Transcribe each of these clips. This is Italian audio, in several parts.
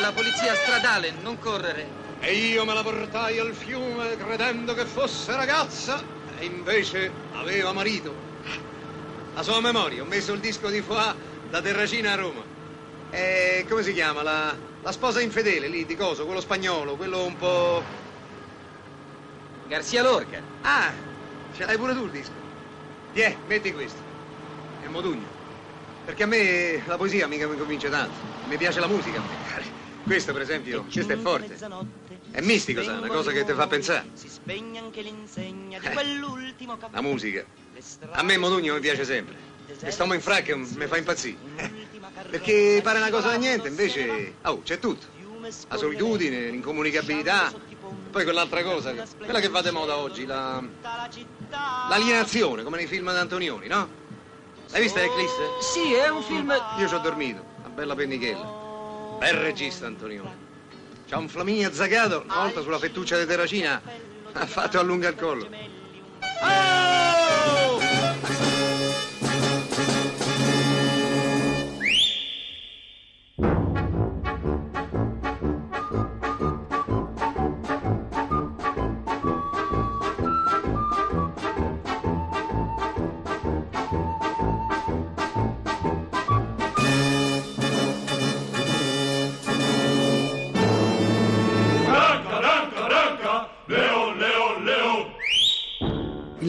La polizia stradale, non correre. E io me la portai al fiume credendo che fosse ragazza e invece aveva marito. La sua memoria, ho messo il disco di Foà da Terracina a Roma. E come si chiama? La, la sposa infedele lì di coso, quello spagnolo, quello un po'. Garcia Lorca. Ah, ce l'hai pure tu il disco. Tiè, metti questo. È Modugno. Perché a me la poesia mica mi convince tanto. Mi piace la musica. a me. Questo, per esempio, questo è forte. È mistico, sa, una cosa che ti fa pensare. Si spegne anche l'insegna di Eh, quell'ultimo La musica. A me Modugno mi piace sempre. E stiamo in fracca mi fa impazzire. Perché pare una cosa da niente, invece. Oh, c'è tutto. La solitudine, l'incomunicabilità. Poi quell'altra cosa, quella che va di moda oggi, la. l'alienazione, come nei film di Antonioni, no? L'hai vista Eclisse? Sì, è un film... Io ci ho dormito, una bella pennichella. Bel regista Antonioni. C'ha un flaminio azzagato, una volta sulla fettuccia di terracina, ha fatto allunga il collo. Oh!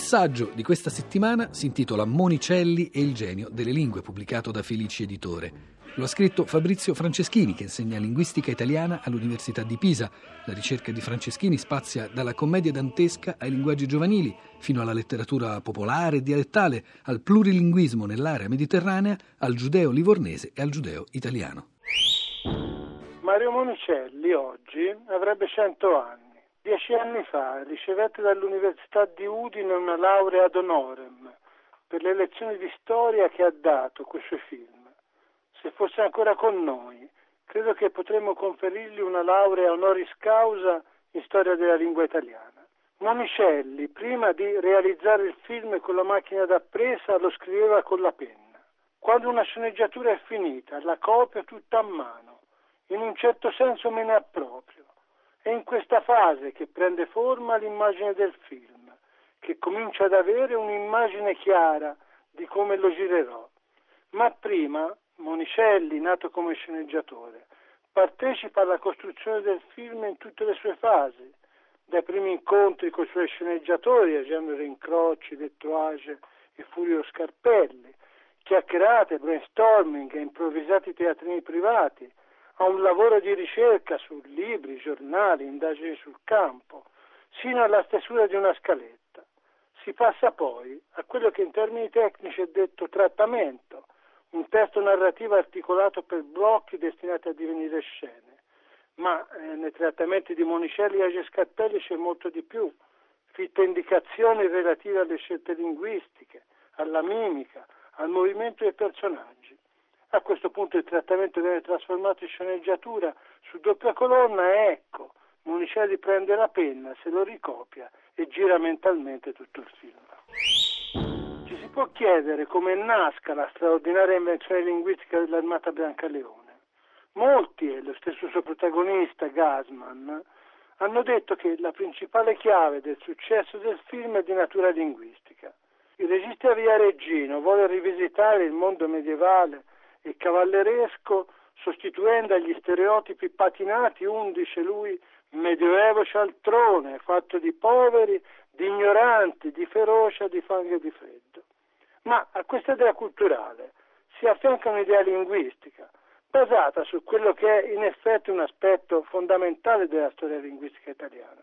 Il saggio di questa settimana si intitola Monicelli e il genio delle lingue, pubblicato da Felici Editore. Lo ha scritto Fabrizio Franceschini, che insegna linguistica italiana all'Università di Pisa. La ricerca di Franceschini spazia dalla commedia dantesca ai linguaggi giovanili, fino alla letteratura popolare e dialettale, al plurilinguismo nell'area mediterranea, al giudeo livornese e al giudeo italiano. Mario Monicelli oggi avrebbe 100 anni. Dieci anni fa ricevette dall'Università di Udine una laurea ad honorem per le lezioni di storia che ha dato coi suoi film. Se fosse ancora con noi, credo che potremmo conferirgli una laurea honoris causa in storia della lingua italiana. Monicelli, prima di realizzare il film con la macchina da presa, lo scriveva con la penna. Quando una sceneggiatura è finita, la copia tutta a mano. In un certo senso me ne approprio. È in questa fase che prende forma l'immagine del film, che comincia ad avere un'immagine chiara di come lo girerò. Ma prima Monicelli, nato come sceneggiatore, partecipa alla costruzione del film in tutte le sue fasi, dai primi incontri con i suoi sceneggiatori, a genere Incrocci, Lettoage e Furio Scarpelli, chiacchierate, brainstorming e improvvisati teatrini privati, a un lavoro di ricerca su libri, giornali, indagini sul campo, sino alla stesura di una scaletta. Si passa poi a quello che in termini tecnici è detto trattamento, un testo narrativo articolato per blocchi destinati a divenire scene. Ma eh, nei trattamenti di Monicelli e Age Scarpelli c'è molto di più, fitte indicazioni relative alle scelte linguistiche, alla mimica, al movimento dei personaggi. A questo punto il trattamento viene trasformato in sceneggiatura su doppia colonna e ecco, Monicelli prende la penna, se lo ricopia e gira mentalmente tutto il film. Ci si può chiedere come nasca la straordinaria invenzione linguistica dell'Armata Biancaleone. Molti, e lo stesso suo protagonista, Gasman, hanno detto che la principale chiave del successo del film è di natura linguistica. Il regista Viareggino vuole rivisitare il mondo medievale e cavalleresco sostituendo agli stereotipi patinati un, dice lui, medioevo cialtrone fatto di poveri, di ignoranti, di ferocia, di fango e di freddo. Ma a questa idea culturale si affianca un'idea linguistica basata su quello che è in effetti un aspetto fondamentale della storia linguistica italiana,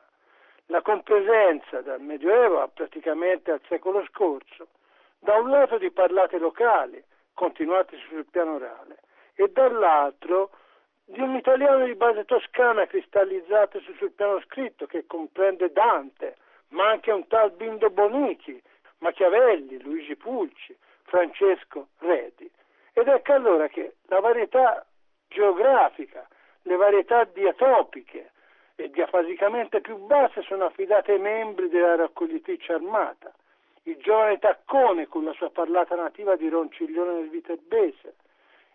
la compresenza dal Medioevo a praticamente al secolo scorso, da un lato di parlate locali, continuate sul piano orale, e dall'altro di un italiano di base toscana cristallizzato sul piano scritto che comprende Dante, ma anche un tal Bindo Bonichi, Machiavelli, Luigi Pulci, Francesco Redi. Ed ecco allora che la varietà geografica, le varietà diatopiche, e diafasicamente più basse sono affidate ai membri della raccoglitrice armata, il giovane Taccone con la sua parlata nativa di Ronciglione del Viterbese,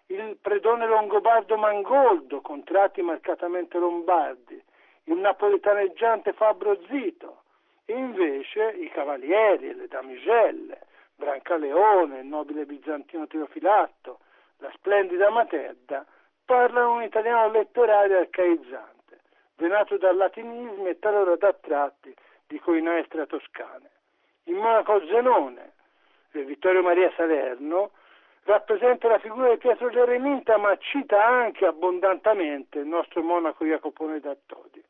il predone longobardo Mangoldo con tratti marcatamente lombardi, il napoletaneggiante Fabro Zito. E invece i cavalieri e le damigelle, Brancaleone, il nobile bizantino Teofilatto, la splendida Matedda, parlano un italiano letterario arcaizzante venato da latinismi e talora da tratti di coinestre toscane. Il monaco Zenone, Vittorio Maria Salerno, rappresenta la figura di Pietro l'Eremita, ma cita anche abbondantemente il nostro monaco Jacopone da Todi.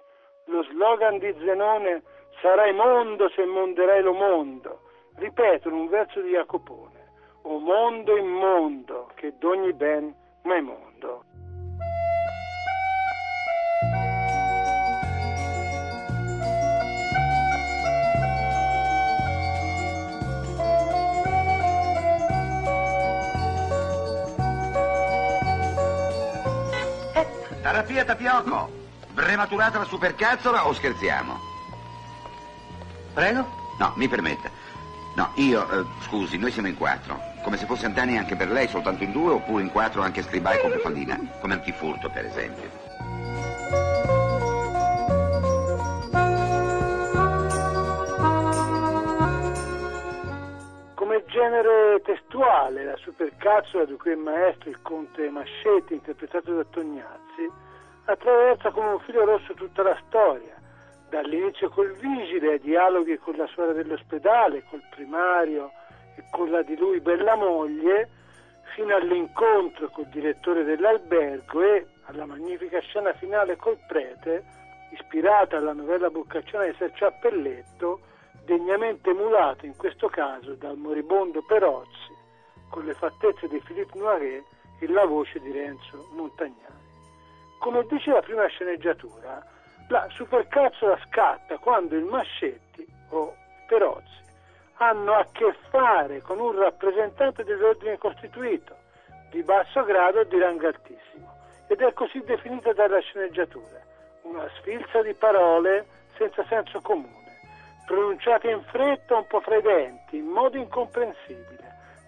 Lo slogan di Zenone sarai mondo se monderai lo mondo, ripetono un verso di Jacopone, o mondo in mondo, che d'ogni ben ma è mondo. Terapia tapioco. Prematurata la supercazzola o scherziamo? Prego? No, mi permetta. No, io, eh, scusi, noi siamo in quattro. Come se fosse Antani anche per lei, soltanto in due, oppure in quattro anche scribai con Pefallina. Come antifurto, per esempio. La supercazzola di cui è maestro il conte Mascetti, interpretato da Tognazzi, attraversa come un filo rosso tutta la storia, dall'inizio col vigile ai dialoghi con la suora dell'ospedale, col primario e con la di lui bella moglie, fino all'incontro col direttore dell'albergo e alla magnifica scena finale col prete, ispirata alla novella boccacciana di Sergio Appelletto, degnamente emulato in questo caso dal moribondo Perozzi, con le fattezze di Philippe Noiret e la voce di Renzo Montagnani. Come dice la prima sceneggiatura, la supercazzola scatta quando il Mascetti o Perozzi hanno a che fare con un rappresentante dell'ordine costituito di basso grado o di rango altissimo ed è così definita dalla sceneggiatura, una sfilza di parole senza senso comune, pronunciate in fretta un po' fra i denti, in modo incomprensibile,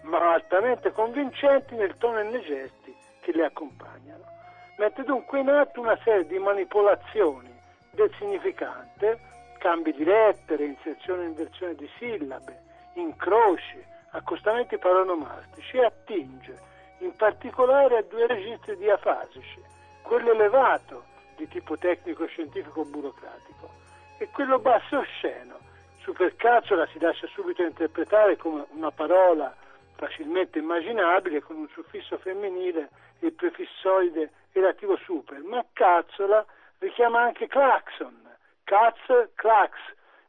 ma altamente convincenti nel tono e nei gesti che le accompagnano mette dunque in atto una serie di manipolazioni del significante, cambi di lettere, inserzione e inversione di sillabe, incroci, accostamenti paronomastici e attinge in particolare a due registri diafasici, quello elevato di tipo tecnico-scientifico-burocratico e quello basso osceno. Supercazzola si lascia subito interpretare come una parola facilmente immaginabile con un suffisso femminile e prefissoide relativo super, ma cazzola richiama anche claxon, caz, clax.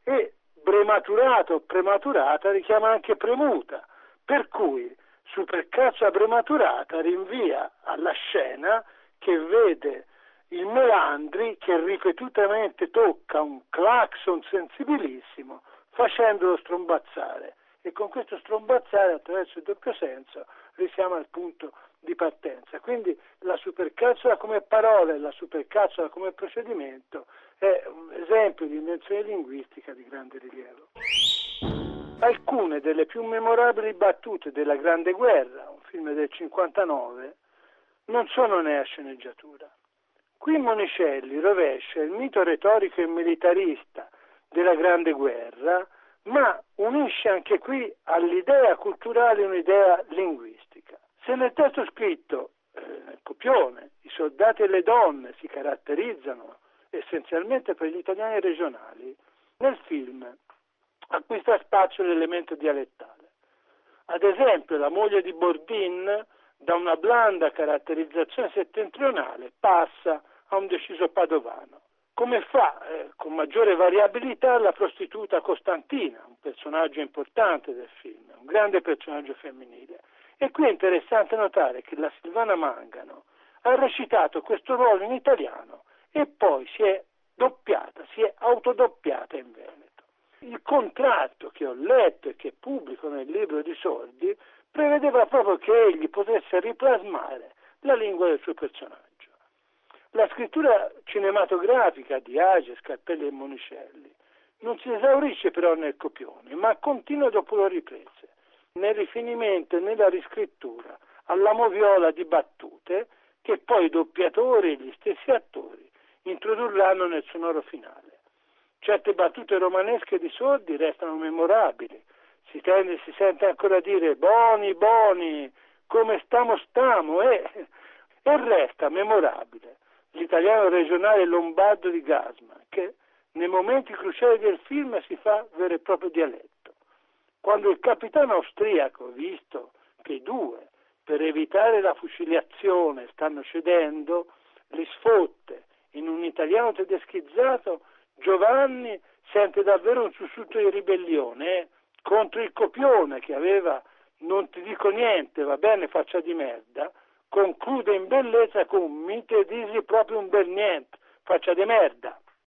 E prematurato o prematurata richiama anche premuta, per cui supercazzola prematurata rinvia alla scena che vede il Melandri che ripetutamente tocca un claxon sensibilissimo facendolo strombazzare e con questo strombazzare attraverso il doppio senso risiamo al punto di partenza. Quindi la supercazzola come parola e la supercazzola come procedimento è un esempio di invenzione linguistica di grande rilievo. Alcune delle più memorabili battute della Grande Guerra, un film del 59, non sono né a sceneggiatura. Qui Monicelli rovescia il mito retorico e militarista della Grande Guerra ma unisce anche qui all'idea culturale un'idea linguistica. Se nel testo scritto, eh, nel copione, i soldati e le donne si caratterizzano essenzialmente per gli italiani regionali, nel film acquista spazio l'elemento dialettale. Ad esempio, la moglie di Bordin, da una blanda caratterizzazione settentrionale, passa a un deciso padovano come fa eh, con maggiore variabilità la prostituta Costantina, un personaggio importante del film, un grande personaggio femminile. E qui è interessante notare che la Silvana Mangano ha recitato questo ruolo in italiano e poi si è doppiata, si è autodoppiata in Veneto. Il contratto che ho letto e che pubblico nel libro di Sordi prevedeva proprio che egli potesse riplasmare la lingua del suo personaggio. La scrittura cinematografica di Age, Scarpelli e Monicelli non si esaurisce però nel copione, ma continua dopo le riprese, nel rifinimento e nella riscrittura, alla moviola di battute che poi i doppiatori e gli stessi attori introdurranno nel sonoro finale. Certe battute romanesche di Sordi restano memorabili, si, tende, si sente ancora dire boni, boni, come stamo, stamo, e, e resta memorabile l'italiano regionale lombardo di Gasma, che nei momenti cruciali del film si fa vero e proprio dialetto. Quando il capitano austriaco, visto che i due, per evitare la fucilazione, stanno cedendo, li sfotte in un italiano tedeschizzato, Giovanni sente davvero un sussulto di ribellione eh, contro il copione che aveva non ti dico niente, va bene, faccia di merda, conclude in bellezza con mi te disi proprio un bel niente, faccia di merda.